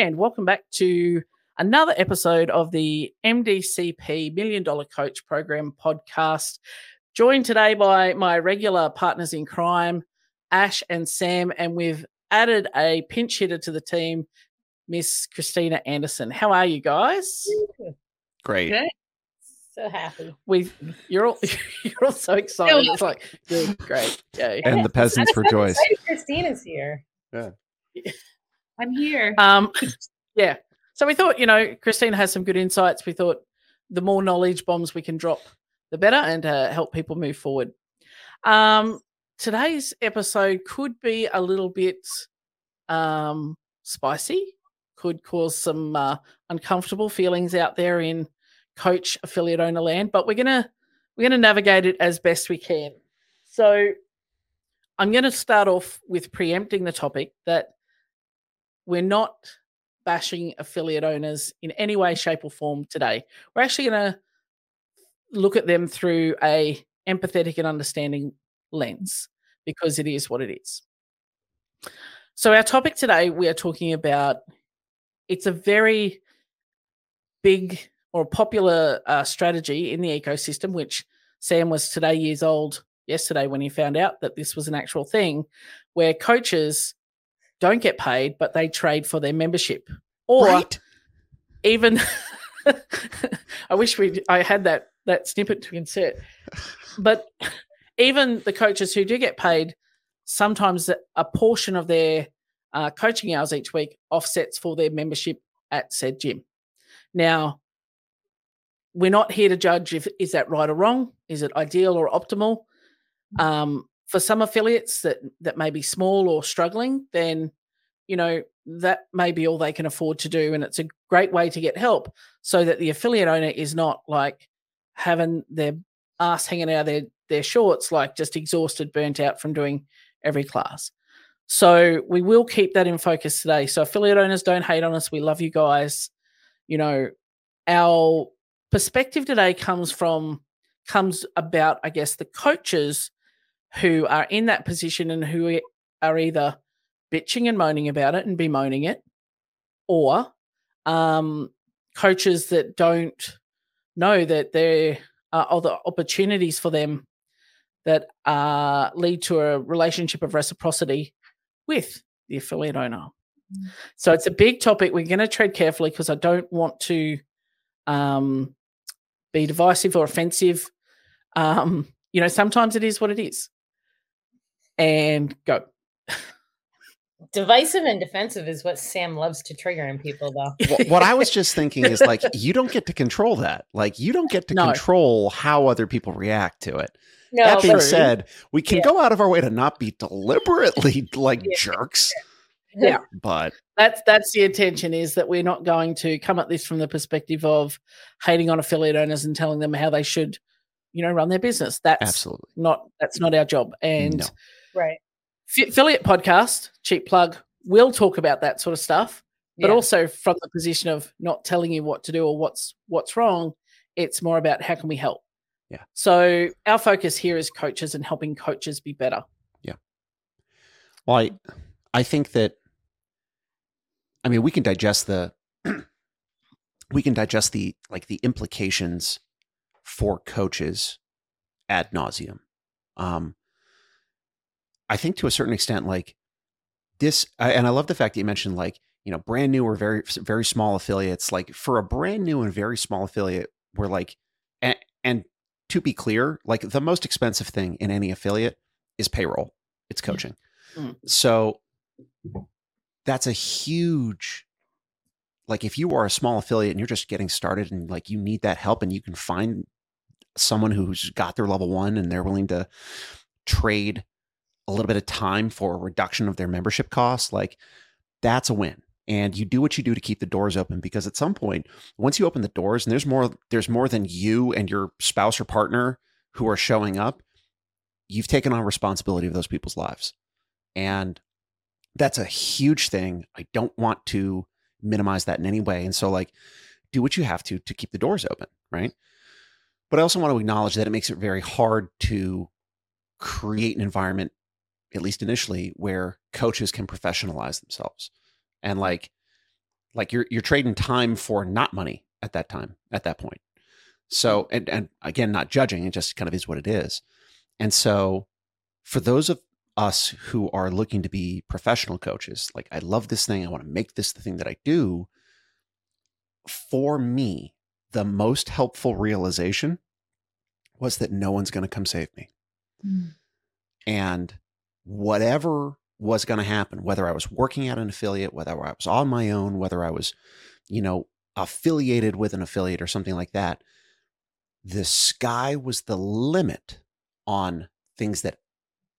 and welcome back to another episode of the MDCP Million Dollar Coach Program podcast. Joined today by my regular partners in crime, Ash and Sam, and we've added a pinch hitter to the team, Miss Cristina Anderson. How are you guys? Great. Good. So happy. We you're all you're all so excited. It's like good, great, yay. And the peasants I'm rejoice. Cristina's here. Yeah. I'm here. Um, yeah. So we thought, you know, Cristina has some good insights. We thought the more knowledge bombs we can drop, the better, and uh, help people move forward. Um, today's episode could be a little bit um, spicy, could cause some uh, uncomfortable feelings out there in coach affiliate owner land, but we're gonna we're gonna navigate it as best we can. So I'm going to start off with preempting the topic that we're not bashing affiliate owners in any way, shape, or form today. We're actually going to look at them through a empathetic and understanding lens because it is what it is. So our topic today, we are talking about. It's a very big or popular uh, strategy in the ecosystem, which Sam was today years old yesterday when he found out that this was an actual thing, where coaches don't get paid, but they trade for their membership. Or Right. even I wish we I had that that snippet to insert. But even the coaches who do get paid, sometimes a portion of their uh, coaching hours each week offsets for their membership at said gym. Now, we're not here to judge if is that right or wrong, is it ideal or optimal. Um, for some affiliates that that may be small or struggling, then you know that may be all they can afford to do, and it's a great way to get help so that the affiliate owner is not like having their ass hanging out their their shorts, like just exhausted, burnt out from doing every class. So we will keep that in focus today. So affiliate owners don't hate on us. We love you guys. You know, our perspective today comes from comes about, I guess, the coaches who are in that position and who are either bitching and moaning about it and bemoaning it, or um, coaches that don't know that there are other opportunities for them that uh, lead to a relationship of reciprocity with the affiliate owner. So it's a big topic. We're going to tread carefully because I don't want to um, be divisive or offensive. Um, you know, sometimes it is what it is. And go. Divisive and defensive is what Sam loves to trigger in people, though. Wh- what I was just thinking is like you don't get to control that. Like you don't get to No. control how other people react to it. No, that being but- said, we can Yeah. go out of our way to not be deliberately like Yeah. jerks, Yeah. but That's that's the intention is that we're not going to come at this from the perspective of hating on affiliate owners and telling them how they should, you know, run their business. That's absolutely. not that's not our job. And No. Right. F- affiliate podcast, cheap plug, We'll talk about that sort of stuff, but Yeah. also from the position of not telling you what to do or what's what's wrong. It's more about how can we help. Yeah. So our focus here is coaches and helping coaches be better. Yeah. Well, I, I think that, I mean, we can digest the, we can digest the like the implications for coaches ad nauseum. Um, I think to a certain extent, like this, and I love the fact that you mentioned like you know brand new or very very small affiliates. Like for a brand new and very small affiliate, we're like, and, and to be clear, like the most expensive thing in any affiliate is payroll. It's coaching. Mm. So that's a huge like if you are a small affiliate and you're just getting started and like you need that help and you can find someone who's got their level 1 and they're willing to trade a little bit of time for a reduction of their membership costs like that's a win. And you do what you do to keep the doors open because at some point once you open the doors and there's more there's more than you and your spouse or partner who are showing up you've taken on responsibility of those people's lives. And that's a huge thing. I don't want to minimize that in any way. And so like do what you have to to keep the doors open right? But i also want to acknowledge that it makes it very hard to create an environment at least initially where coaches can professionalize themselves. And like like you're you're trading time for not money at that time at that point. So and and again not judging it just kind of is what it is. And so for those of us who are looking to be professional coaches like i love this thing i want to make this the thing that i do for me the most helpful realization was that no one's going to come save me. Mm. and whatever was going to happen, whether I was working at an affiliate, whether I was on my own, whether I was, you know, affiliated with an affiliate or something like that, the sky was the limit on things that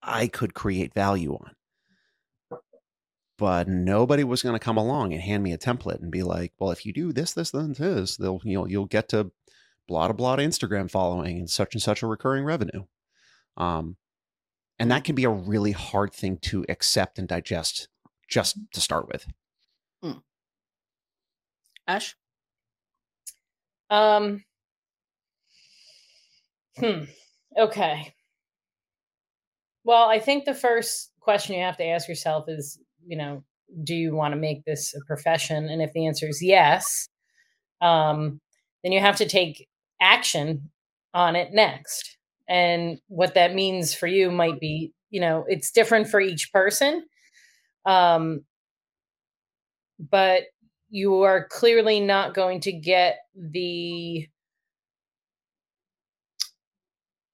I could create value on. But nobody was going to come along and hand me a template and be like, "Well, if you do this, this, then this, they'll you know you'll get to blah blah blah Instagram following and such and such a recurring revenue." Um, and that can be a really hard thing to accept and digest just to start with. Ash? Um. Hmm. Okay. Well, I think the first question you have to ask yourself is, you know, do you want to make this a profession? And if the answer is yes, um, then you have to take action on it next. And what that means for you might be, you know, it's different for each person. Um, but you are clearly not going to get the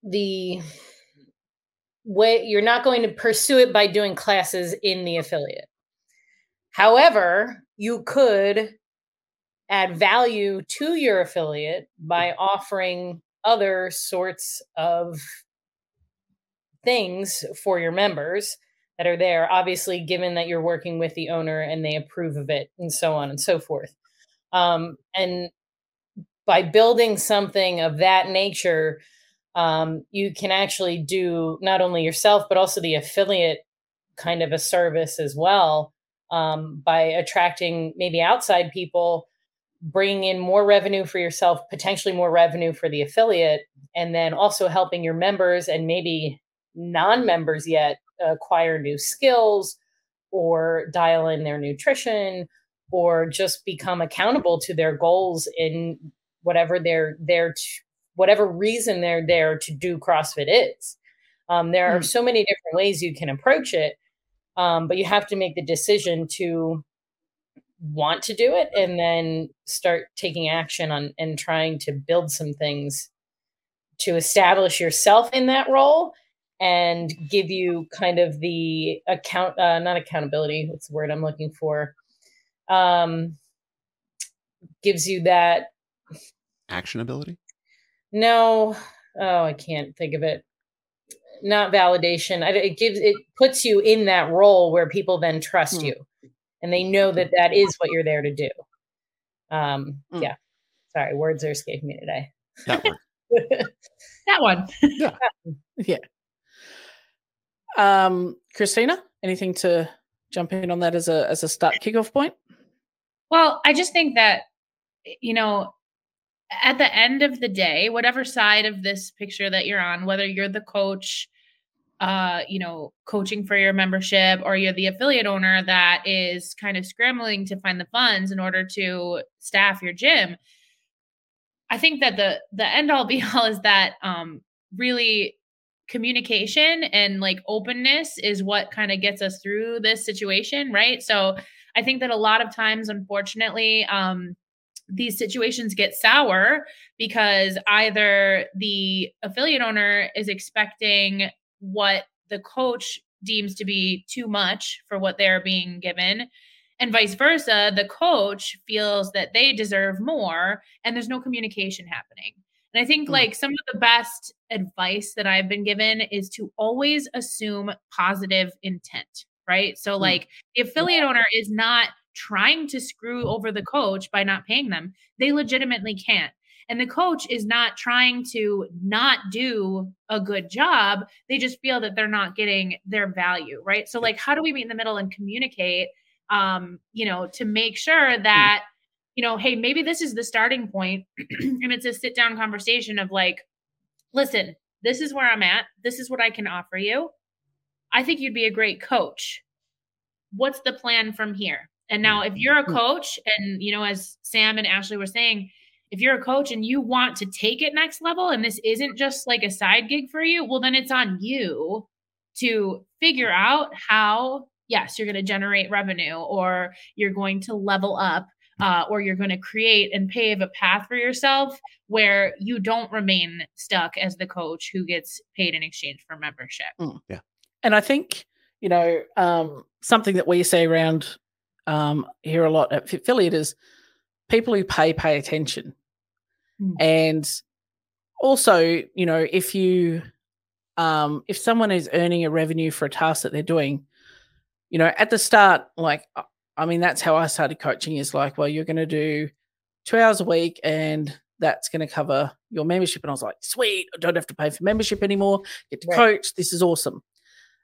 the way you're not going to pursue it by doing classes in the affiliate. However, you could add value to your affiliate by offering other sorts of things for your members that are there obviously given that you're working with the owner and they approve of it and so on and so forth. Um, and by building something of that nature um, you can actually do not only yourself but also the affiliate kind of a service as well um, by attracting maybe outside people bringing in more revenue for yourself potentially more revenue for the affiliate and then also helping your members and maybe non-members yet acquire new skills or dial in their nutrition or just become accountable to their goals in whatever they're there to whatever reason they're there to do CrossFit is. Um, there are Hmm. so many different ways you can approach it, um, but you have to make the decision to want to do it and then start taking action on and trying to build some things to establish yourself in that role and give you kind of the account uh, not accountability what's the word i'm looking for? Um gives you that Actionability. no. Oh i can't think of it. Not validation. I, it gives it puts you in that role where people then trust Hmm. you and they know that that is what you're there to do um Hmm. yeah sorry words are escaping me today That worked. That one. Yeah. Um, Cristina, anything to jump in on that as a as a start kickoff point? Well, I just think that, you know, at the end of the day, whatever side of this picture that you're on, whether you're the coach, uh, you know, coaching for your membership, or you're the affiliate owner that is kind of scrambling to find the funds in order to staff your gym. I think that the the end all be all is that um really communication and like openness is what kind of gets us through this situation, right? So I think that a lot of times, unfortunately, um, these situations get sour because either the affiliate owner is expecting what the coach deems to be too much for what they're being given, and vice versa. The coach feels that they deserve more, and there's no communication happening. And I think Mm. like some of the best advice that I've been given is to always assume positive intent, right? So Mm. like the affiliate owner is not trying to screw over the coach by not paying them. They legitimately can't. And the coach is not trying to not do a good job. They just feel that they're not getting their value, right? So like how do we meet in the middle and communicate um, you know, to make sure that you know, hey, maybe this is the starting point and it's a sit down conversation of like, listen, this is where I'm at. This is what I can offer you. I think you'd be a great coach. What's the plan from here? And now, if you're a coach, and you know, as Sam and Ashley were saying, if you're a coach and you want to take it next level, and this isn't just like a side gig for you, well, then it's on you to figure out how, yes, you're going to generate revenue or you're going to level up uh, or you're going to create and pave a path for yourself where you don't remain stuck as the coach who gets paid in exchange for membership. Mm, yeah. And I think, you know, um, something that we say around um, here a lot at affiliate is people who pay pay attention. Mm. And also, you know, if you um, if someone is earning a revenue for a task that they're doing, you know, at the start, like I mean, that's how I started coaching is like, well, you're gonna do two hours a week and that's going to cover your membership. And I was like, sweet, I don't have to pay for membership anymore. Get to right. coach. This is awesome.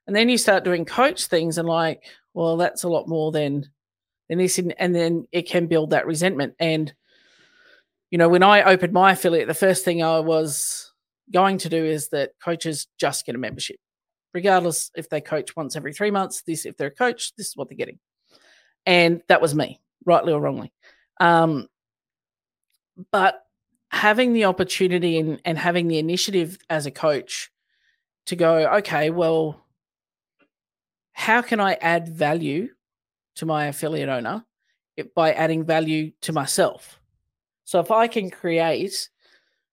And then you start doing coach things and like, well, that's a lot more than than this, and then it can build that resentment. And you know, when I opened my affiliate, the first thing I was going to do is that coaches just get a membership, regardless if they coach once every three months. This, if they're a coach, this is what they're getting. And that was me, rightly or wrongly. Um, but having the opportunity and, and having the initiative as a coach to go, okay, well, how can I add value to my affiliate owner by adding value to myself? So if I can create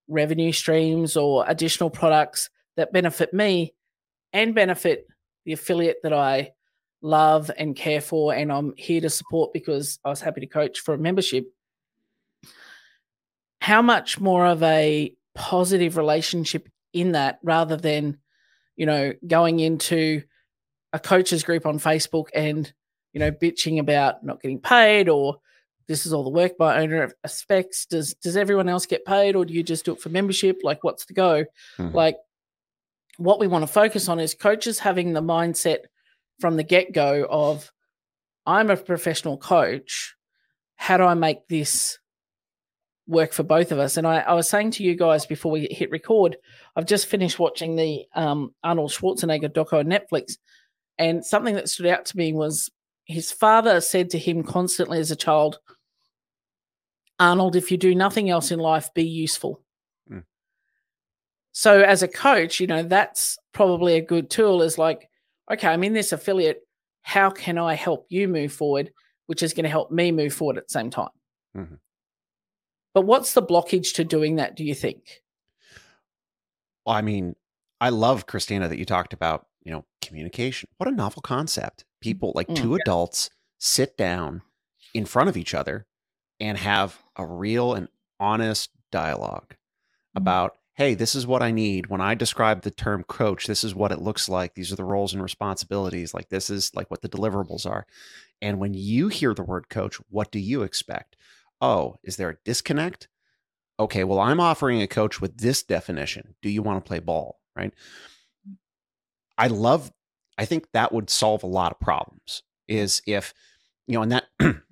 revenue streams or additional products that benefit me and benefit the affiliate that I love and care for and I'm here to support because I was happy to coach for a membership, how much more of a positive relationship in that rather than, you know, going into a coaches group on Facebook and, you know, bitching about not getting paid or this is all the work by owner of specs. Does does everyone else get paid or do you just do it for membership? Like what's the go? Mm-hmm. Like what we want to focus on is coaches having the mindset from the get-go of I'm a professional coach. How do I make this work for both of us? And I, I was saying to you guys before we hit record, I've just finished watching the um, Arnold Schwarzenegger doco on Netflix. And something that stood out to me was his father said to him constantly as a child, Arnold, if you do nothing else in life, be useful. Mm. So, as a coach, you know, that's probably a good tool is like, okay, I'm in this affiliate. How can I help you move forward, which is going to help me move forward at the same time? Mm-hmm. But what's the blockage to doing that, do you think? Well, I mean, I love, Cristina, that you talked about, you know, communication. What a novel concept. People like mm, two yeah. adults sit down in front of each other and have a real and honest dialogue mm-hmm. about hey this is what i need. When i describe the term coach this is what it looks like. These are the roles and responsibilities. Like this is like what the deliverables are. And when you hear the word coach what do you expect? Oh is there a disconnect? Okay well i'm offering a coach with this definition. Do you want to play ball? Right? I love i think that would solve a lot of problems is if you know and that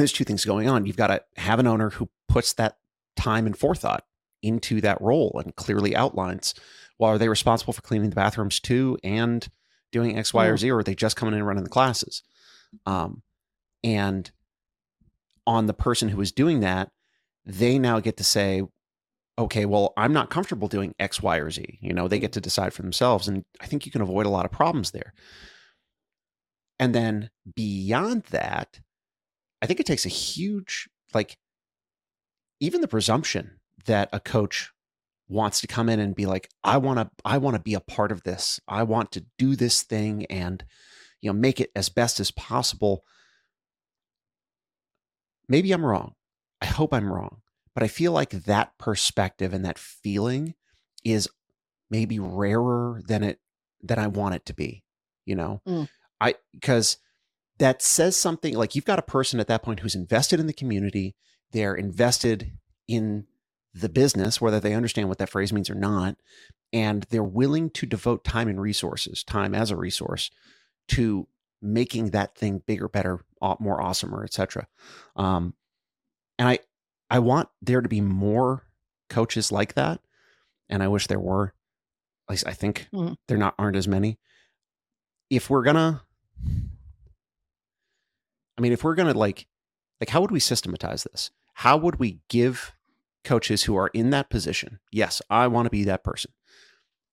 there's two things going on. You've got to have an owner who puts that time and forethought into that role and clearly outlines well, are they responsible for cleaning the bathrooms too and doing X, Y, or Z, or are they just coming in and running the classes? Um, and on the person who is doing that, they now get to say, okay, well, I'm not comfortable doing X, Y, or Z. You know, they get to decide for themselves. And I think you can avoid a lot of problems there. And then beyond that, I think it takes a huge, like, even the presumption that a coach wants to come in and be like, I want to, I want to be a part of this. I want to do this thing and, you know, make it as best as possible. Maybe I'm wrong. I hope I'm wrong. But I feel like that perspective and that feeling is maybe rarer than it than I want it to be. You know, mm. I because that says something like you've got a person at that point who's invested in the community, they're invested in the business, whether they understand what that phrase means or not, and they're willing to devote time and resources, time as a resource, to making that thing bigger, better, more awesomer, etc. Um, and I, I want there to be more coaches like that, and I wish there were. At least I think mm. there not aren't as many. If we're gonna I mean, if we're going to like, like, how would we systematize this? How would we give coaches who are in that position, yes, I want to be that person.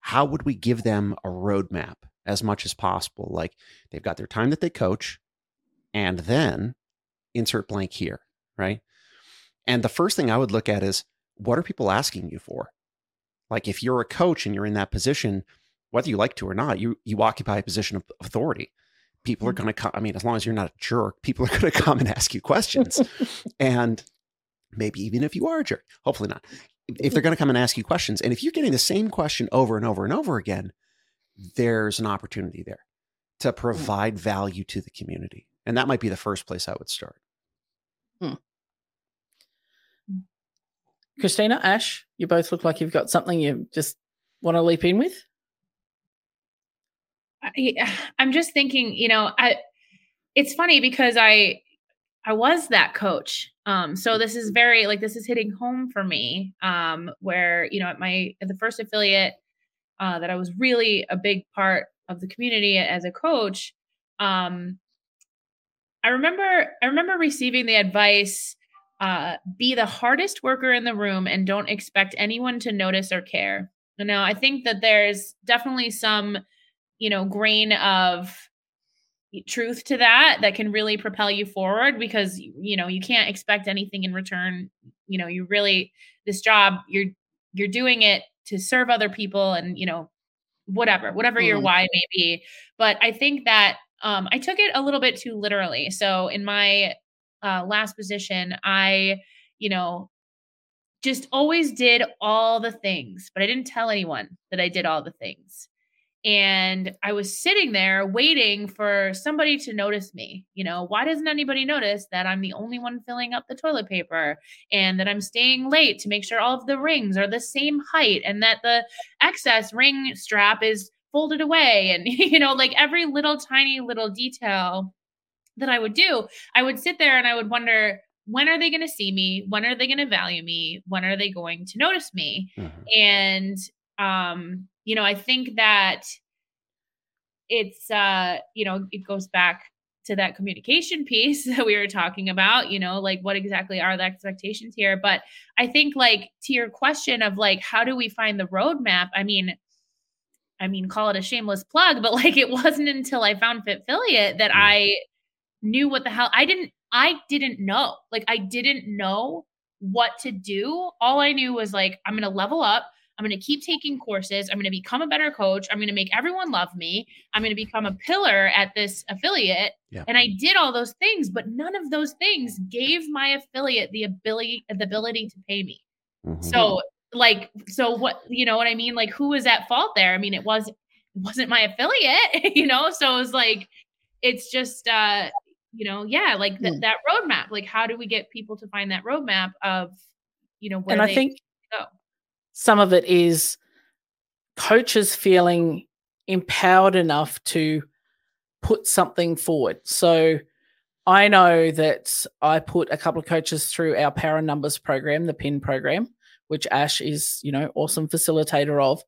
How would we give them a roadmap as much as possible? Like they've got their time that they coach, and then insert blank here, right? And the first thing I would look at is what are people asking you for? Like if you're a coach and you're in that position, whether you like to or not, you you occupy a position of authority. People are mm-hmm. going to come. I mean, as long as you're not a jerk, people are going to come and ask you questions. and maybe even if you are a jerk, hopefully not. If they're going to come and ask you questions, and if you're getting the same question over and over and over again, there's an opportunity there to mm. provide value to the community. And that might be the first place I would start. Hmm. Cristina, Ash, you both look like you've got something you just want to leap in with. I, I'm just thinking, you know, I it's funny because I I was that coach. Um, so this is very like this is hitting home for me. Um, where you know at my at the first affiliate uh, that I was really a big part of the community as a coach. Um, I remember I remember receiving the advice uh, be the hardest worker in the room and don't expect anyone to notice or care. Now, I think that there's definitely some, you know, grain of truth to that that can really propel you forward because you know you can't expect anything in return you know you really this job you're you're doing it to serve other people and you know whatever whatever mm. your why may be but i think that um i took it a little bit too literally so in my uh, last position, I, you know, just always did all the things, but I didn't tell anyone that I did all the things. And I was sitting there waiting for somebody to notice me. You know, why doesn't anybody notice that I'm the only one filling up the toilet paper and that I'm staying late to make sure all of the rings are the same height and that the excess ring strap is folded away? And, you know, like every little tiny little detail that I would do, I would sit there and I would wonder, when are they going to see me? When are they going to value me? When are they going to notice me? Mm-hmm. And um, you know, I think that it's uh, you know, it goes back to that communication piece that we were talking about, you know, like what exactly are the expectations here? But I think like to your question of like how do we find the roadmap? I mean, I mean, call it a shameless plug, but like it wasn't until I found Fitfilliate that. I knew what the hell I didn't I didn't know. Like I didn't know what to do. All I knew was like I'm going to level up. I'm going to keep taking courses. I'm going to become a better coach. I'm going to make everyone love me. I'm going to become a pillar at this affiliate. Yeah. And I did all those things, but none of those things gave my affiliate the ability the ability to pay me. Mm-hmm. So like so what you know what I mean? Like who was at fault there? I mean, it was it wasn't my affiliate, you know? So it was like it's just uh you know, yeah, like th- mm. that roadmap. Like, how do we get people to find that roadmap of, you know, where and I think go? Some of it is coaches feeling empowered enough to put something forward. So I know that I put a couple of coaches through our Power Numbers program, the PIN program, which Ash is, you know, awesome facilitator of.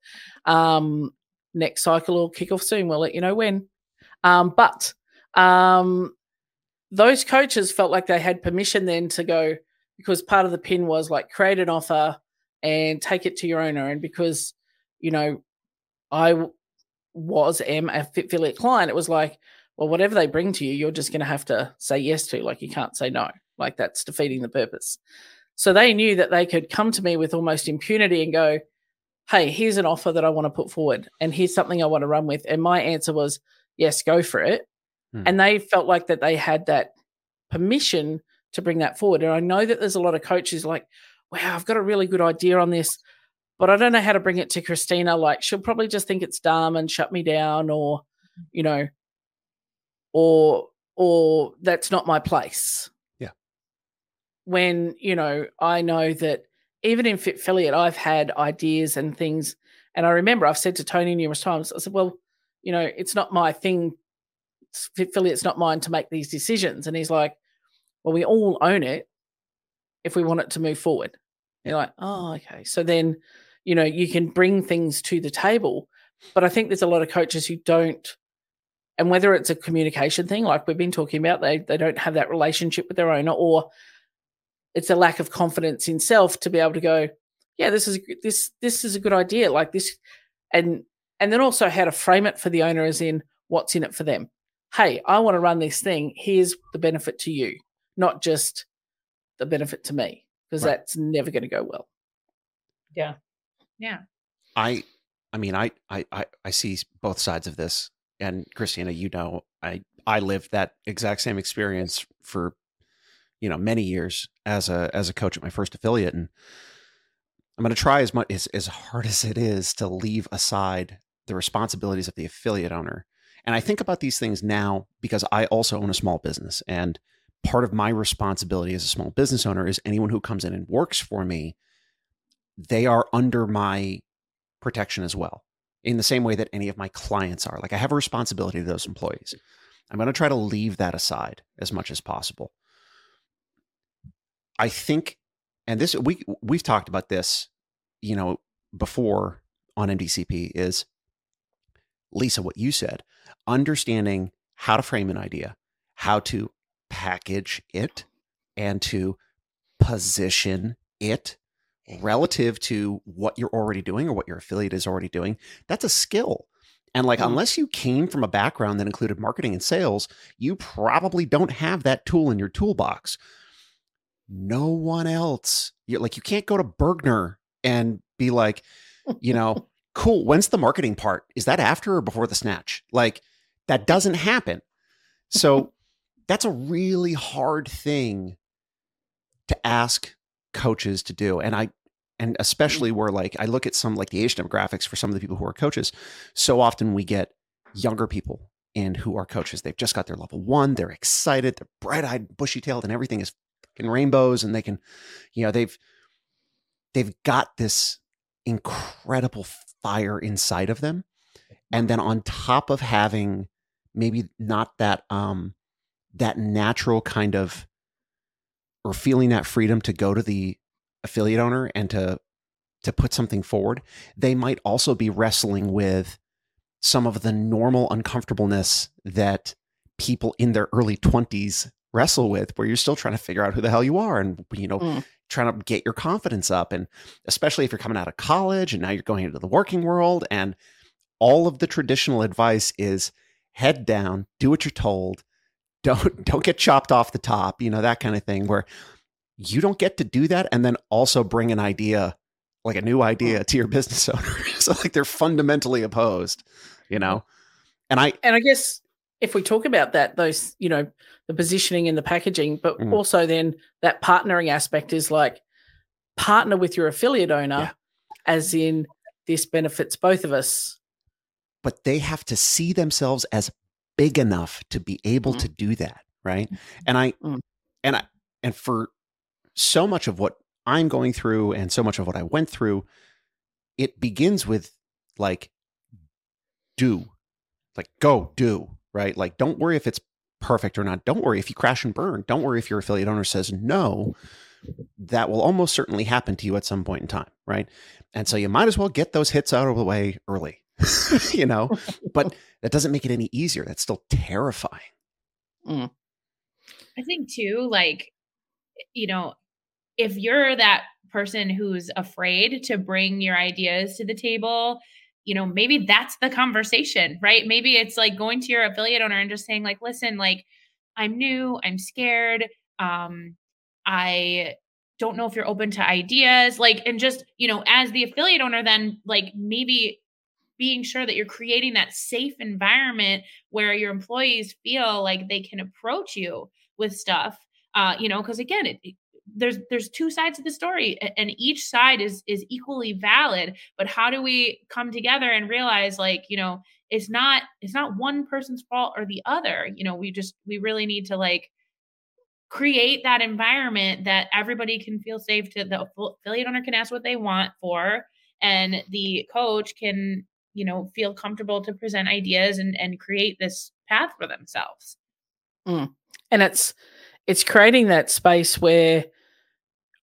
Um, next cycle will kick off soon. We'll let you know when. Um, but um, those coaches felt like they had permission then to go because part of the pin was like create an offer and take it to your owner. And because, you know, I was am a affiliate client, it was like, well, whatever they bring to you, you're just going to have to say yes to. Like you can't say no. Like that's defeating the purpose. So they knew that they could come to me with almost impunity and go, hey, here's an offer that I want to put forward, and here's something I want to run with. And my answer was, yes, go for it. Hmm. And they felt like that they had that permission to bring that forward. And I know that there's a lot of coaches like, wow, I've got a really good idea on this, but I don't know how to bring it to Cristina. Like, she'll probably just think it's dumb and shut me down, or, you know, or, or that's not my place. Yeah. When, you know, I know that even in Fit Fitfilliate, I've had ideas and things. And I remember I've said to Tony numerous times, I said, well, you know, it's not my thing Philly, it's not mine to make these decisions. And he's like, well, we all own it if we want it to move forward. You're like, oh, okay. So then, you know, you can bring things to the table. But I think there's a lot of coaches who don't and whether it's a communication thing, like we've been talking about, they they don't have that relationship with their owner, or it's a lack of confidence in self to be able to go, yeah, this is this this is a good idea, like this, and and then also how to frame it for the owner, as in what's in it for them. Hey, I want to run this thing. Here's the benefit to you, not just the benefit to me, because Right. that's never going to go well. Yeah. Yeah. I I mean I, I I I see both sides of this and Cristina you know I I lived that exact same experience for you know many years as a as a coach at my first affiliate and I'm going to try as much as as hard as it is to leave aside the responsibilities of the affiliate owner and I think about these things now because I also own a small business and part of my responsibility as a small business owner is anyone who comes in and works for me they are under my protection as well in the same way that any of my clients are. Like i have a responsibility to those employees. I'm going to try to leave that aside as much as possible. I think and this we we've talked about this you know before on mdcp is lisa what you said understanding how to frame an idea how to package it and to position it relative to what you're already doing or what your affiliate is already doing, that's a skill. And like, Mhm. unless you came from a background that included marketing and sales, you probably don't have that tool in your toolbox. No one else. You're like, you can't go to Bergner and be like, you know, cool. When's the marketing part? Is that after or before the snatch? Like, that doesn't happen. So, that's a really hard thing to ask coaches to do. And I, and especially where like I look at some like the age demographics for some of the people who are coaches, so often we get younger people in who are coaches. They've just got their level one, they're excited, they're bright eyed, bushy tailed, and everything is fucking rainbows. And they can, you know, they've they've got this incredible fire inside of them. And then on top of having maybe not that um that natural kind of or feeling that freedom to go to the affiliate owner and to to put something forward they might also be wrestling with some of the normal uncomfortableness that people in their early 20s wrestle with where you're still trying to figure out who the hell you are and you know Mm. trying to get your confidence up and especially if you're coming out of college and now you're going into the working world and all of the traditional advice is head down do what you're told don't don't get chopped off the top you know that kind of thing where you don't get to do that and then also bring an idea like a new idea to your business owner so like they're fundamentally opposed you know and i and I guess if we talk about that, those, you know, the positioning and the packaging, but Mhm. also then that partnering aspect is like partner with your affiliate owner, Yeah. as in this benefits both of us. but they have to see themselves as big enough to be able Mhm. to do that right? And i Mm. and i and for so much of what i'm going through and so much of what i went through it begins with like do like go do right? Like don't worry if it's perfect or not. Don't worry if you crash and burn. Don't worry if your affiliate owner says no. That will almost certainly happen to you at some point in time right? And so you might as well get those hits out of the way early you know? But that doesn't make it any easier. That's still terrifying. I think too, like, you know, if you're that person who's afraid to bring your ideas to the table, you know, maybe that's the conversation, right? Maybe it's like going to your affiliate owner and just saying, like, listen, like, I'm new, I'm scared, um, I don't know if you're open to ideas, like, and just, you know, as the affiliate owner, then like maybe being sure that you're creating that safe environment where your employees feel like they can approach you with stuff uh you know because again it, there's there's two sides of the story and each side is is equally valid but how do we come together and realize like you know it's not it's not one person's fault or the other you know we just we really need to like create that environment that everybody can feel safe to the affiliate owner can ask what they want for and the coach can you know feel comfortable to present ideas and and create this path for themselves mm. and it's it's creating that space where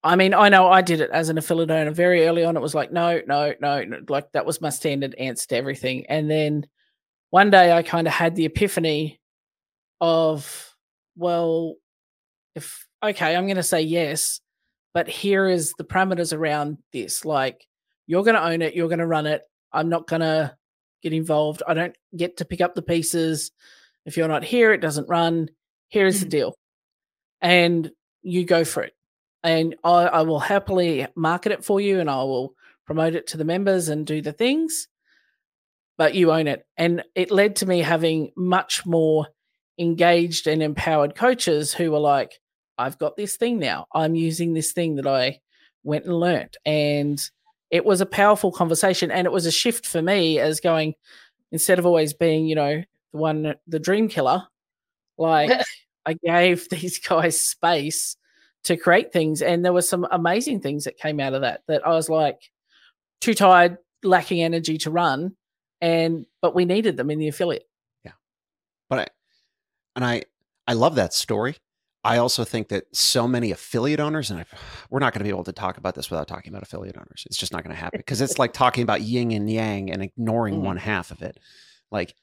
I mean, I know I did it as an affiliate owner very early on. It was like, no, no, no, no, like that was my standard answer to everything. And then one day I kind of had the epiphany of, well, if okay, I'm going to say yes, but here is the parameters around this. Like, you're going to own it, you're going to run it. I'm not going to get involved. I don't get to pick up the pieces. If you're not here, it doesn't run. Here's the Mhm. deal. And you go for it. And I, I will happily market it for you and I will promote it to the members and do the things, but you own it. And it led to me having much more engaged and empowered coaches who were like, I've got this thing now. I'm using this thing that I went and learnt. And it was a powerful conversation. And it was a shift for me as going, instead of always being, you know, the one, the dream killer, like I gave these guys space to create things. And there were some amazing things that came out of that that I was like, too tired, lacking energy to run. And, but we needed them in the affiliate. Yeah. But I, and I, I love that story. I also think that so many affiliate owners, and I, we're not going to be able to talk about this without talking about affiliate owners. It's just not going to happen because it's like talking about yin and yang and ignoring Mm. one half of it. Like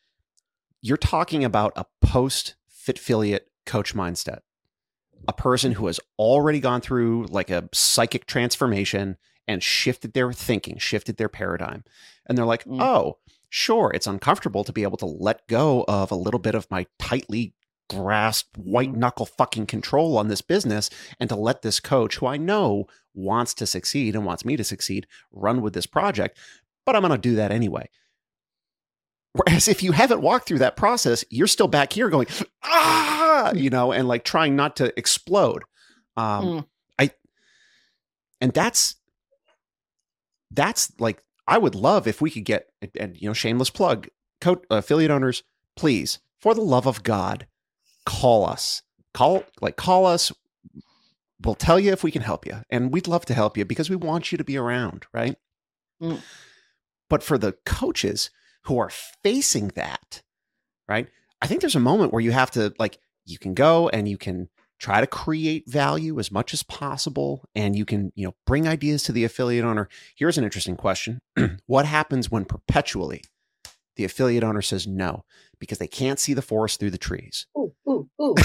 you're talking about a post Fitfilliate coach mindset, a person who has already gone through like a psychic transformation and shifted their thinking, shifted their paradigm. And they're like, Mm. oh, sure, it's uncomfortable to be able to let go of a little bit of my tightly grasped white knuckle fucking control on this business and to let this coach who I know wants to succeed and wants me to succeed run with this project, but I'm going to do that anyway. Whereas if you haven't walked through that process, you're still back here going, ah, you know, and like trying not to explode. Um, Mm. I, and that's, that's like, I would love if we could get, and, and you know, shameless plug, co- affiliate owners, please, for the love of God, call us. Call, like, call us. We'll tell you if we can help you. And we'd love to help you because we want you to be around, right? Mm. But for the coaches who are facing that, right? I think there's a moment where you have to, like, you can go and you can try to create value as much as possible and you can, you know, bring ideas to the affiliate owner. Here's an interesting question. what happens when perpetually the affiliate owner says no because they can't see the forest through the trees? Ooh, ooh, ooh.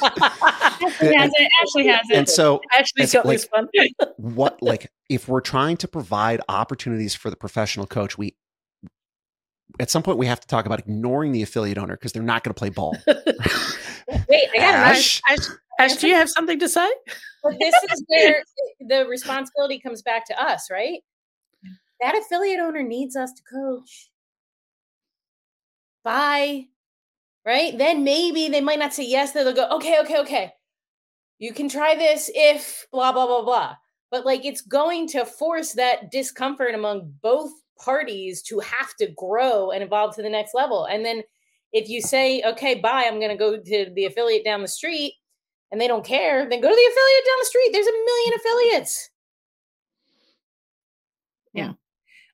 Ashley has it. Ashley has it. and so Ashley's It's got like- this one. what like if we're trying to provide opportunities for the professional coach we at some point we have to talk about ignoring the affiliate owner because they're not going to play ball Wait, I got an Ash? Ash, Ash, do you have something to say? But this is where the responsibility comes back to us, right? That affiliate owner needs us to coach. Bye. Right? Then maybe they might not say yes. They'll go, okay, okay, okay. You can try this if blah, blah, blah, blah. But like it's going to force that discomfort among both parties to have to grow and evolve to the next level. And then if you say, okay, bye, I'm going to go to the affiliate down the street and they don't care, then go to the affiliate down the street. There's a million affiliates.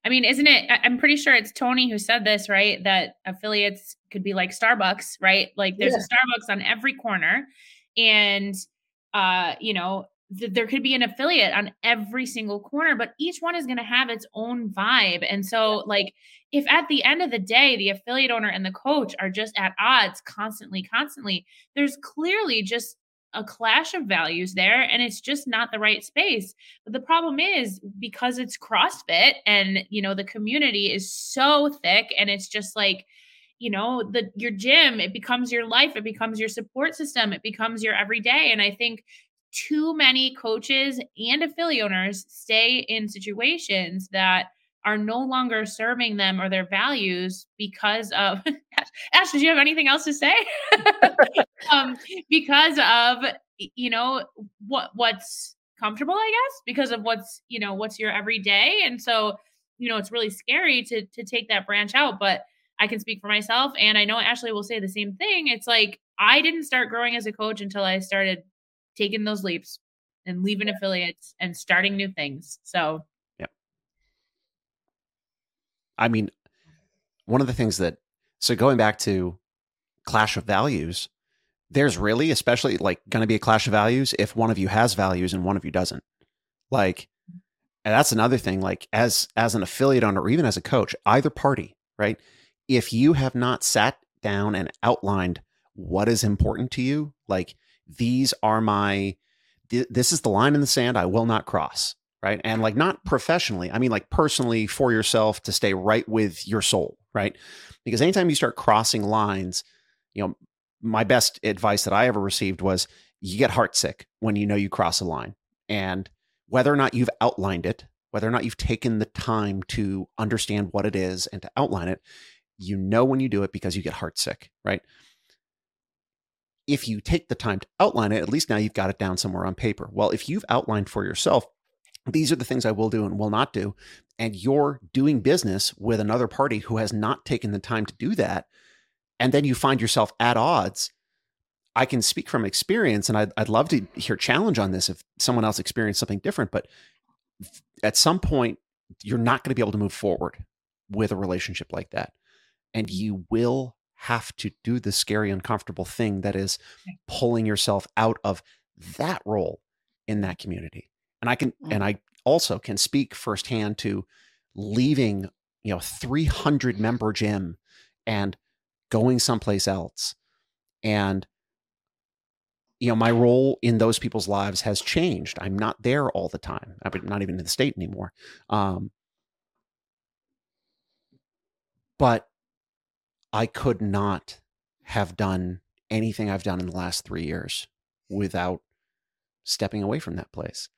I mean, isn't it? I'm pretty sure it's Tony who said this, right? That affiliates could be like Starbucks, right? Like there's a Starbucks on every corner, and uh, you know, th- there could be an affiliate on every single corner, but each one is going to have its own vibe. And so, like, if at the end of the day, the affiliate owner and the coach are just at odds constantly, constantly, there's clearly just a clash of values there, and it's just not the right space. But the problem is because it's CrossFit and you know the community is so thick and it's just like you know the your gym it becomes your life it becomes your support system it becomes your everyday and I think too many coaches and affiliate owners stay in situations that are no longer serving them or their values because of Ash, did you have anything else to say? um, because of you know what what's comfortable, I guess, because of what's you know what's your everyday, and so you know it's really scary to to take that branch out. But I can speak for myself, and I know Ashley will say the same thing. It's like I didn't start growing as a coach until I started taking those leaps and leaving affiliates and starting new things. So yeah. I mean, one of the things that, so going back to clash of values, there's really, especially like going to be a clash of values if one of you has values and one of you doesn't. Like, that's another thing. Like, as as an affiliate owner or even as a coach, either party, right? if you have not sat down and outlined what is important to you, like these are my th- this is the line in the sand I will not cross, right? And like not professionally, I mean like personally for yourself to stay right with your soul, right? Because anytime you start crossing lines, you know, my best advice that I ever received was you get heartsick when you know you cross a line. And whether or not you've outlined it, whether or not you've taken the time to understand what it is and to outline it, you know when you do it because you get heartsick, right? If you take the time to outline it, at least now you've got it down somewhere on paper. Well, if you've outlined for yourself, these are the things I will do and will not do, and you're doing business with another party who has not taken the time to do that, and then you find yourself at odds, I can speak from experience, and I'd, I'd love to hear challenge on this if someone else experienced something different. But at some point, you're not going to be able to move forward with a relationship like that. And you will have to do the scary, uncomfortable thing that is pulling yourself out of that role in that community. And I can, and mm. I also can speak firsthand to leaving, you know, 300 member gym and going someplace else. And you know, my role in those people's lives has changed. I'm not there all the time. I'm not even in the state anymore. Um, but I could not have done anything I've done in the last three years without stepping away from that place.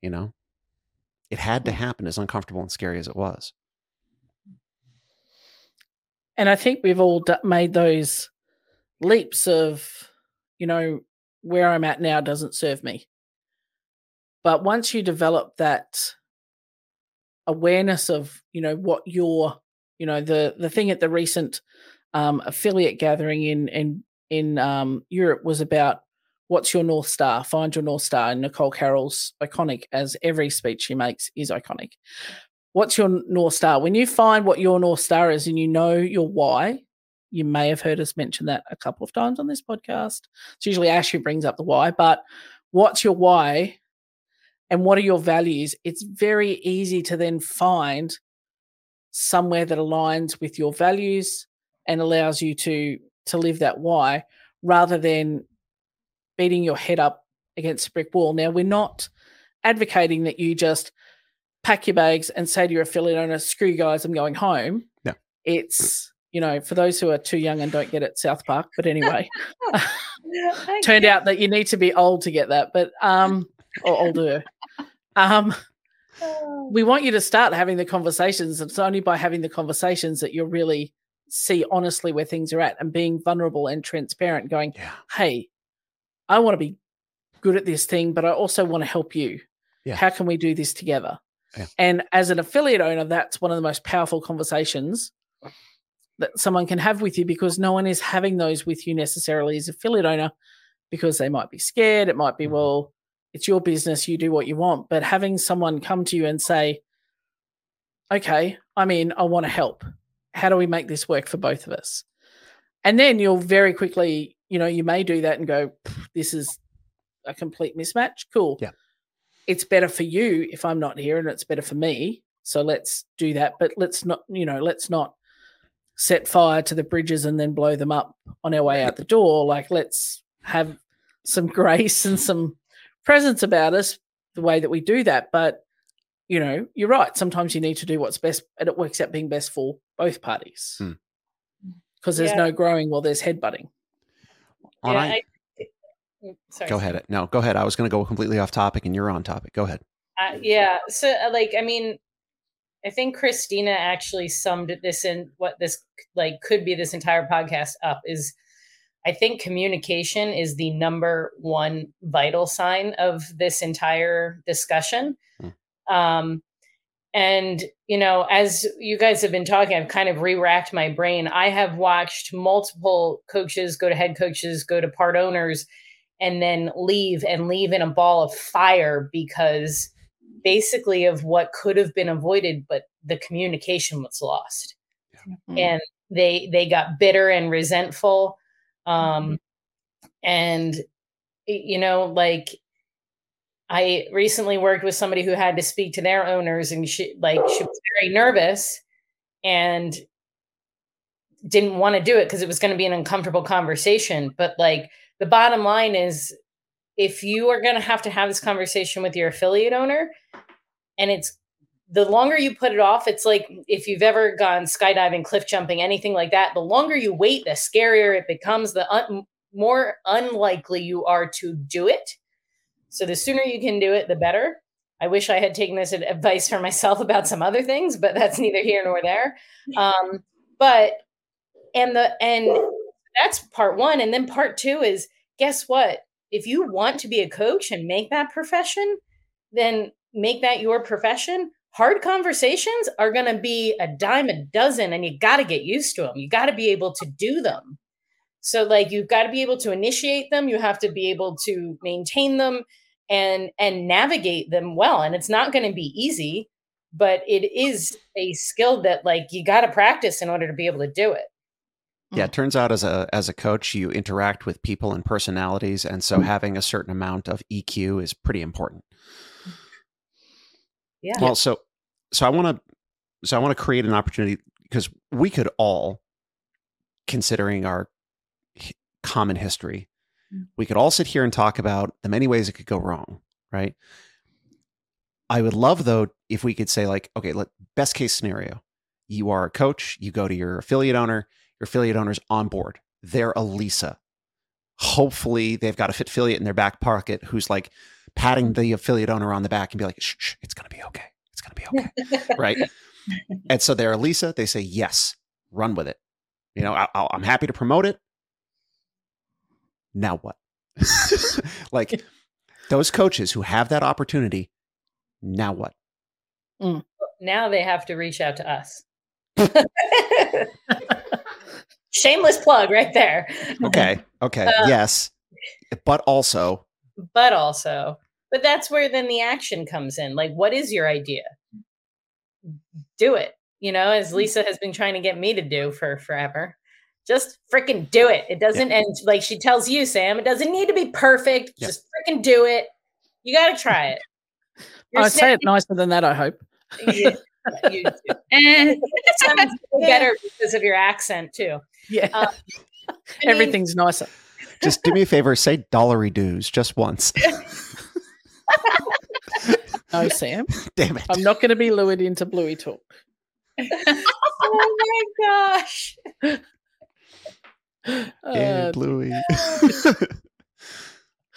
You know, it had to happen as uncomfortable and scary as it was. And I think we've all made those leaps of, you know, where I'm at now doesn't serve me. But once you develop that awareness of, you know, what your, you know, the the thing at the recent um, affiliate gathering in in in um, Europe was about what's your north star, find your north star. And Nicole Carroll's iconic, as every speech she makes is iconic. What's your north star? When you find what your north star is and you know your why, you may have heard us mention that a couple of times on this podcast. It's usually Ash who brings up the why, but what's your why and what are your values? It's very easy to then find somewhere that aligns with your values and allows you to to live that why rather than beating your head up against a brick wall. Now we're not advocating that you just pack your bags and say to your affiliate owner, screw you guys, I'm going home. Yeah. It's you know, for those who are too young and don't get it, South Park. But anyway, turned out that you need to be old to get that, but um, or older. Um, we want you to start having the conversations. It's only by having the conversations that you'll really see honestly where things are at and being vulnerable and transparent. Going, yeah. hey, I want to be good at this thing, but I also want to help you. Yeah. How can we do this together? Yeah. And as an affiliate owner, that's one of the most powerful conversations that someone can have with you because no one is having those with you necessarily as affiliate owner because they might be scared. It might be, mm-hmm. well, it's your business, you do what you want. But having someone come to you and say, okay, I'm in, I want to help. How do we make this work for both of us? And then you'll very quickly, you know, you may do that and go, this is a complete mismatch. Cool. Yeah. It's better for you if I'm not here and it's better for me. So let's do that. But let's not, you know, let's not set fire to the bridges and then blow them up on our way out the door. Like, let's have some grace and some presence about us the way that we do that. But, you know, you're right. Sometimes you need to do what's best, and it works out being best for both parties because hmm. there's yeah. no growing while there's headbutting. Yeah, I, sorry, go ahead. No, go ahead. I was going to go completely off topic and you're on topic. Go ahead. Uh, yeah. So, uh, like, I mean, I think Cristina actually summed this in what this like could be this entire podcast up is I think communication is the number one vital sign of this entire discussion. Hmm. Um, and, you know, as you guys have been talking, I've kind of re racked my brain. I have watched multiple coaches go to head coaches, go to part owners, and then leave and leave in a ball of fire because basically of what could have been avoided, but the communication was lost. Mm-hmm. And they they got bitter and resentful. Um mm-hmm. and you know, like I recently worked with somebody who had to speak to their owners and she like she was very nervous and didn't want to do it because it was going to be an uncomfortable conversation. But like the bottom line is if you are going to have to have this conversation with your affiliate owner and it's the longer you put it off, it's like if you've ever gone skydiving, cliff jumping, anything like that, the longer you wait, the scarier it becomes, the un- more unlikely you are to do it. So the sooner you can do it, the better. I wish I had taken this advice for myself about some other things, but that's neither here nor there. Um, but and the and that's part one, and then part two is guess what? If you want to be a coach and make that profession, then make that your profession. Hard conversations are going to be a dime a dozen and you got to get used to them you got to be able to do them. So like you've got to be able to initiate them. You have to be able to maintain them and and navigate them well. And it's not going to be easy but it is a skill that like you got to practice in order to be able to do it yeah it turns out as a as a coach you interact with people and personalities and so having a certain amount of eq is pretty important yeah Well, so so I want to so I want to create an opportunity because we could all, considering our h- common history, Mm. we could all sit here and talk about the many ways it could go wrong, right? I would love though if we could say like, okay, let best case scenario, you are a coach, you go to your affiliate owner, your affiliate owner's on board, they're a Lisa. Hopefully, they've got a Fitfilliate in their back pocket who's like patting the affiliate owner on the back and be like, shh, shh it's gonna be okay. It's gonna be okay right? and so they're a Lisa. They say yes, run with it. You know, I, I'll- I'm happy to promote it. Now what? like those coaches who have that opportunity. Now what? Mm. now they have to reach out to us shameless plug right there. Okay, okay, Uh, yes, but also but also but that's where then the action comes in. Like what is your idea? Do it you know as lisa has been trying to get me to do for forever. Just freaking do it. It doesn't and like she tells you sam it doesn't need to be perfect. Yeah. just freaking do it. You got to try it. You're I say it nicer than that. I hope. You, you do. Eh, It sounds better because of your accent too Yeah, Uh, I mean, everything's nicer. just do me a favor, say dollary dues just once. No, Sam, Damn it. I'm not going to be lured into Bluey talk. oh my gosh Yeah, Uh, Bluey.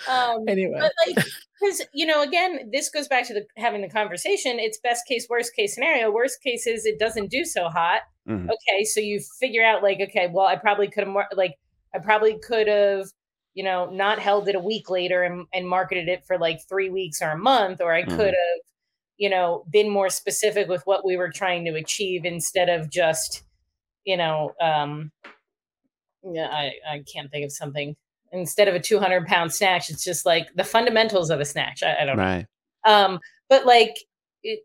um anyway, but like because you know again this goes back to the having the conversation it's best case worst case scenario worst case is it doesn't do so hot Mhm. okay so you figure out like okay well i probably could have mar- like i probably could have you know not held it a week later and, and marketed it for like three weeks or a month or i Mhm. could have you know been more specific with what we were trying to achieve instead of just you know um yeah i i can't think of something instead of a 200 pound snatch it's just like the fundamentals of a snatch i, I don't know Right. um but like it,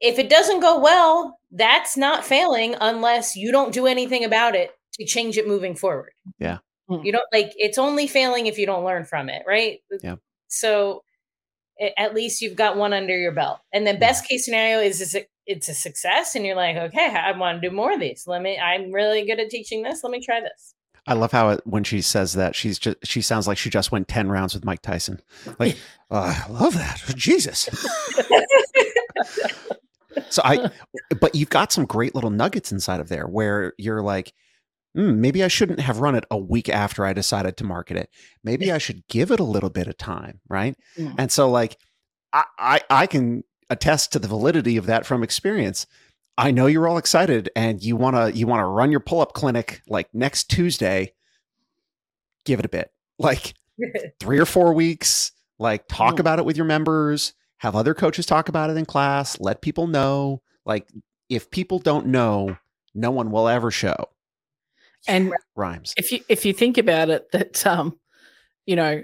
if it doesn't go well that's not failing unless you don't do anything about it to change it moving forward Yeah. Mm. you don't like it's only failing if you don't learn from it right Yeah. so a- at least you've got one under your belt and the best case scenario is, is it, it's a success and you're like okay i want to do more of these let me i'm really good at teaching this let me try this I love how it, when she says that she's just she sounds like she just went ten rounds with Mike Tyson. Like, oh, I love that. Jesus. so I, but you've got some great little nuggets inside of there where you're like, "Hmm, maybe I shouldn't have run it a week after I decided to market it. Maybe I should give it a little bit of time, right? Mm. And so, like, I, I I can attest to the validity of that from experience. I know you're all excited and you want to you want to run your pull-up clinic like next Tuesday. Give it a bit. Like 3 or 4 weeks, like talk about it with your members, have other coaches talk about it in class, let people know. Like if people don't know, no one will ever show. and Rhymes. if you if you think about it, that um, you know,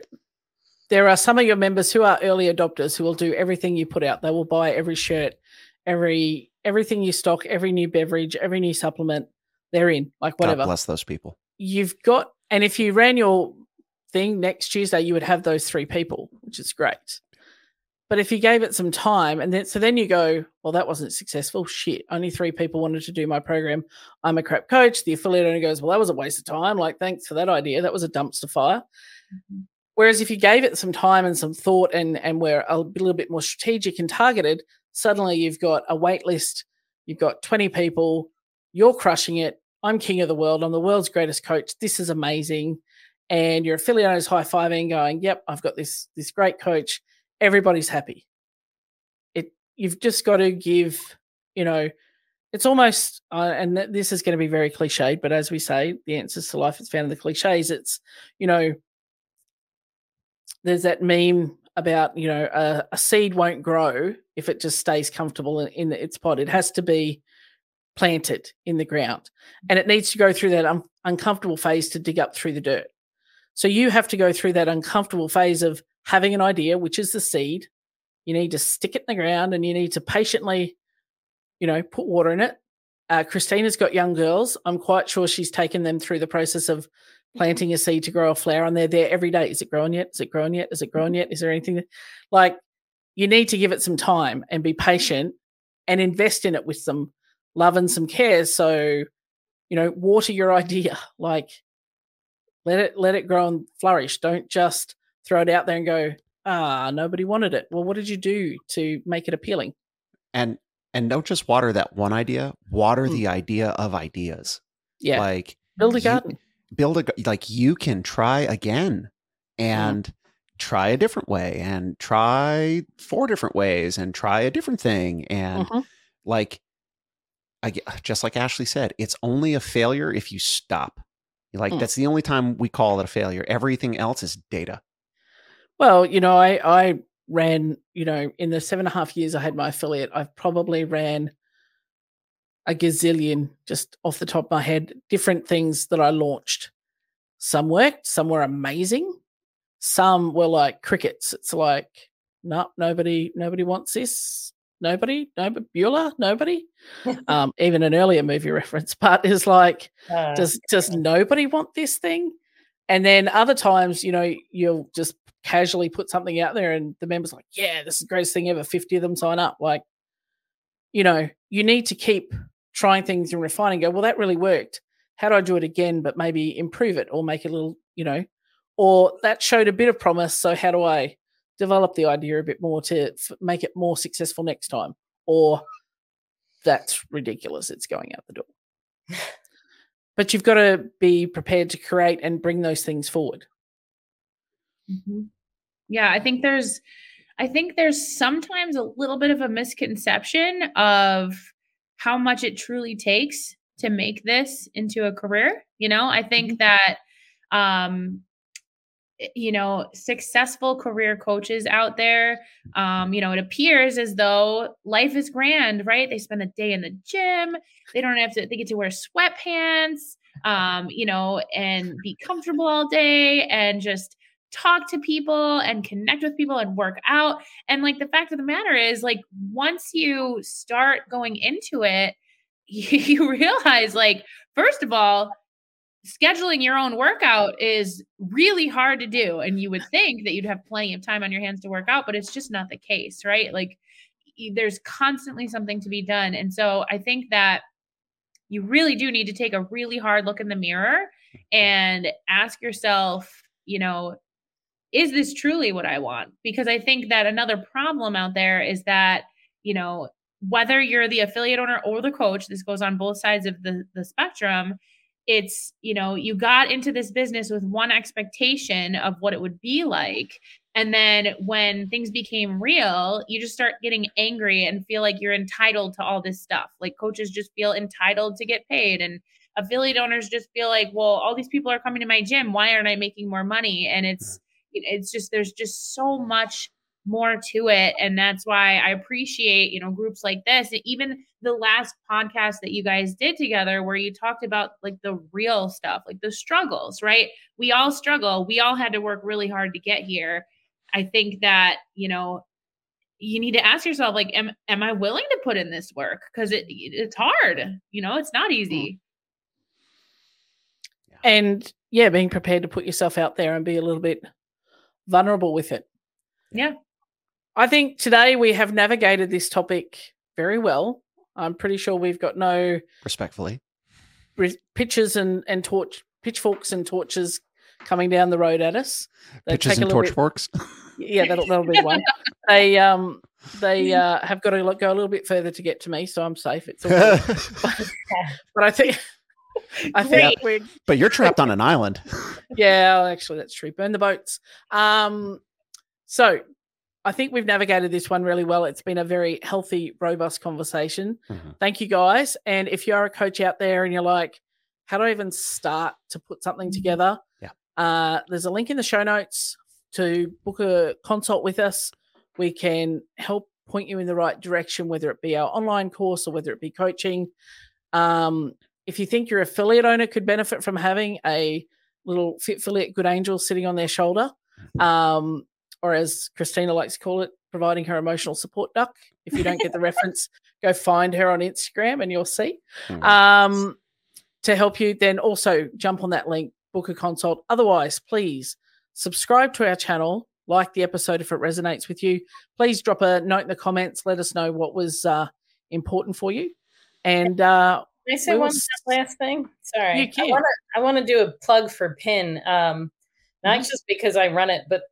there are some of your members who are early adopters who will do everything you put out. They will buy every shirt, every everything you stock, every new beverage, every new supplement. They're in, like whatever. God whatever. bless those people. You've got, and if you ran your thing next Tuesday, you would have those three people, which is great. But if you gave it some time, and then so then you go, well, that wasn't successful. Shit, only three people wanted to do my program. I'm a crap coach. The affiliate owner goes, well, that was a waste of time. Like, thanks for that idea. That was a dumpster fire. Mm-hmm. Whereas if you gave it some time and some thought, and and were a little bit more strategic and targeted, suddenly you've got a wait list. You've got 20 people. You're crushing it. I'm king of the world. I'm the world's greatest coach. This is amazing. And your affiliate owner's high fiving, going, "Yep, I've got this this great coach." everybody's happy. It you've just got to give, you know, it's almost, uh, and this is going to be very cliched, but as we say, the answers to life is found in the cliches. It's, you know, there's that meme about, you know, a, a seed won't grow if it just stays comfortable in, in its pot. It has to be planted in the ground and it needs to go through that un- uncomfortable phase to dig up through the dirt. So you have to go through that uncomfortable phase of having an idea, which is the seed. You need to stick it in the ground and you need to patiently, you know, put water in it. Uh, Cristina's got young girls. I'm quite sure she's taken them through the process of planting a seed to grow a flower, and they're there every day. Is it growing yet? Is it growing yet? Is it growing yet? Is there anything that, like you need to give it some time and be patient and invest in it with some love and some care. So, you know, water your idea. Like let it let it grow and flourish. Don't just throw it out there and go, ah, nobody wanted it. Well, what did you do to make it appealing? And and don't just water that one idea, water mm. the idea of ideas. Yeah. Like build a garden. Build a like you can try again and mm. try a different way and try four different ways and try a different thing and mm-hmm. like I just like Ashley said, it's only a failure if you stop. Like mm. that's the only time we call it a failure. Everything else is data. Well, you know, I I ran, you know, in the seven and a half years I had my affiliate, I've probably ran a gazillion just off the top of my head, different things that I launched. Some worked, some were amazing, some were like crickets. It's like, no, nope, nobody, nobody wants this. Nobody, nobody, Bueller, nobody. um, even an earlier movie reference, but is like, uh, does does nobody want this thing? And then other times, you know, you'll just casually put something out there and the members like, yeah, this is the greatest thing ever. 50 of them sign up. Like, you know, you need to keep trying things and refining, go, well, that really worked. How do I do it again, but maybe improve it or make it a little, you know, or that showed a bit of promise. So how do I develop the idea a bit more to make it more successful next time? Or that's ridiculous. It's going out the door. but you've got to be prepared to create and bring those things forward. Mm-hmm. Yeah, I think there's I think there's sometimes a little bit of a misconception of how much it truly takes to make this into a career. You know, I think mm-hmm. that um you know successful career coaches out there um you know it appears as though life is grand right they spend a day in the gym they don't have to they get to wear sweatpants um you know and be comfortable all day and just talk to people and connect with people and work out. And like the fact of the matter is, like, once you start going into it, you, realize, like, first of all, scheduling your own workout is really hard to do. And you would think that you'd have plenty of time on your hands to work out, but it's just not the case, right? Like, there's constantly something to be done. And so I think that you really do need to take a really hard look in the mirror and ask yourself, you know, is this truly what I want? Because I think that another problem out there is that, you know, whether you're the affiliate owner or the coach, this goes on both sides of the, the spectrum. It's, you know, you got into this business with one expectation of what it would be like. And then when things became real, you just start getting angry and feel like you're entitled to all this stuff. Like coaches just feel entitled to get paid and affiliate owners just feel like, well, all these people are coming to my gym. Why aren't I making more money? And it's, it's just there's just so much more to it. And that's why i appreciate you know groups like this even the last podcast that you guys did together where you talked about like the real stuff like the struggles right? We all struggle. We all had to work really hard to get here. I think that you know you need to ask yourself like am, am i willing to put in this work? Because it it's hard you know it's not easy. Mm-hmm. And yeah being prepared to put yourself out there and be a little bit vulnerable with it. Yeah. I think today we have navigated this topic very well. I'm pretty sure we've got no Respectfully. ri- pitches and, and torch pitchforks and torches coming down the road at us. They Pitches and little torch bit- forks. Yeah, that'll that'll be one. They um they uh, have got to go a little bit further to get to me, so I'm safe. It's all good. but I think I think we're but you're trapped on an island. yeah, well, actually, that's true. Burn the boats. Um, so I think we've navigated this one really well. It's been a very healthy, robust conversation. Mhm. Thank you guys. And if you are a coach out there and you're like, how do I even start to put something together? Yeah. Uh, there's a link in the show notes to book a consult with us. We can help point you in the right direction, whether it be our online course or whether it be coaching. Um, if you think your affiliate owner could benefit from having a little Fitfilliate good angel sitting on their shoulder, um, or as Cristina likes to call it, providing her emotional support duck. If you don't get the reference, go find her on Instagram and you'll see. Mhm. Um, to help you, then also jump on that link, book a consult. Otherwise, please subscribe to our channel, like the episode if it resonates with you. Please drop a note in the comments. Let us know what was uh, important for you. And uh, Can I say We one last thing? Sorry. You can. I want to I want to do a plug for Pin. Um, not Mhm. just because I run it, but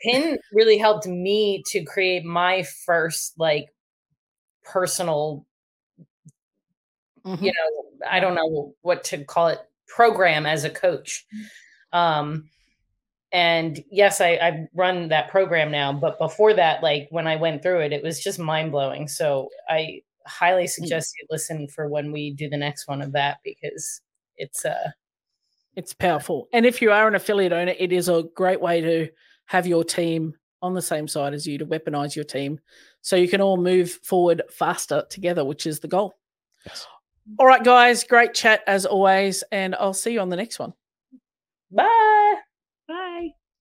Pin really helped me to create my first like personal, mhm. you know, I don't know what to call it, program as a coach. Um, and yes, I, I run that program now, but before that, like when I went through it, it was just mind blowing. So I highly suggest you listen for when we do the next one of that because it's uh It's powerful. And if you are an affiliate owner, it is a great way to have your team on the same side as you to weaponize your team so you can all move forward faster together, which is the goal. Yes. All right, guys, great chat as always. And I'll see you on the next one. Bye. Bye.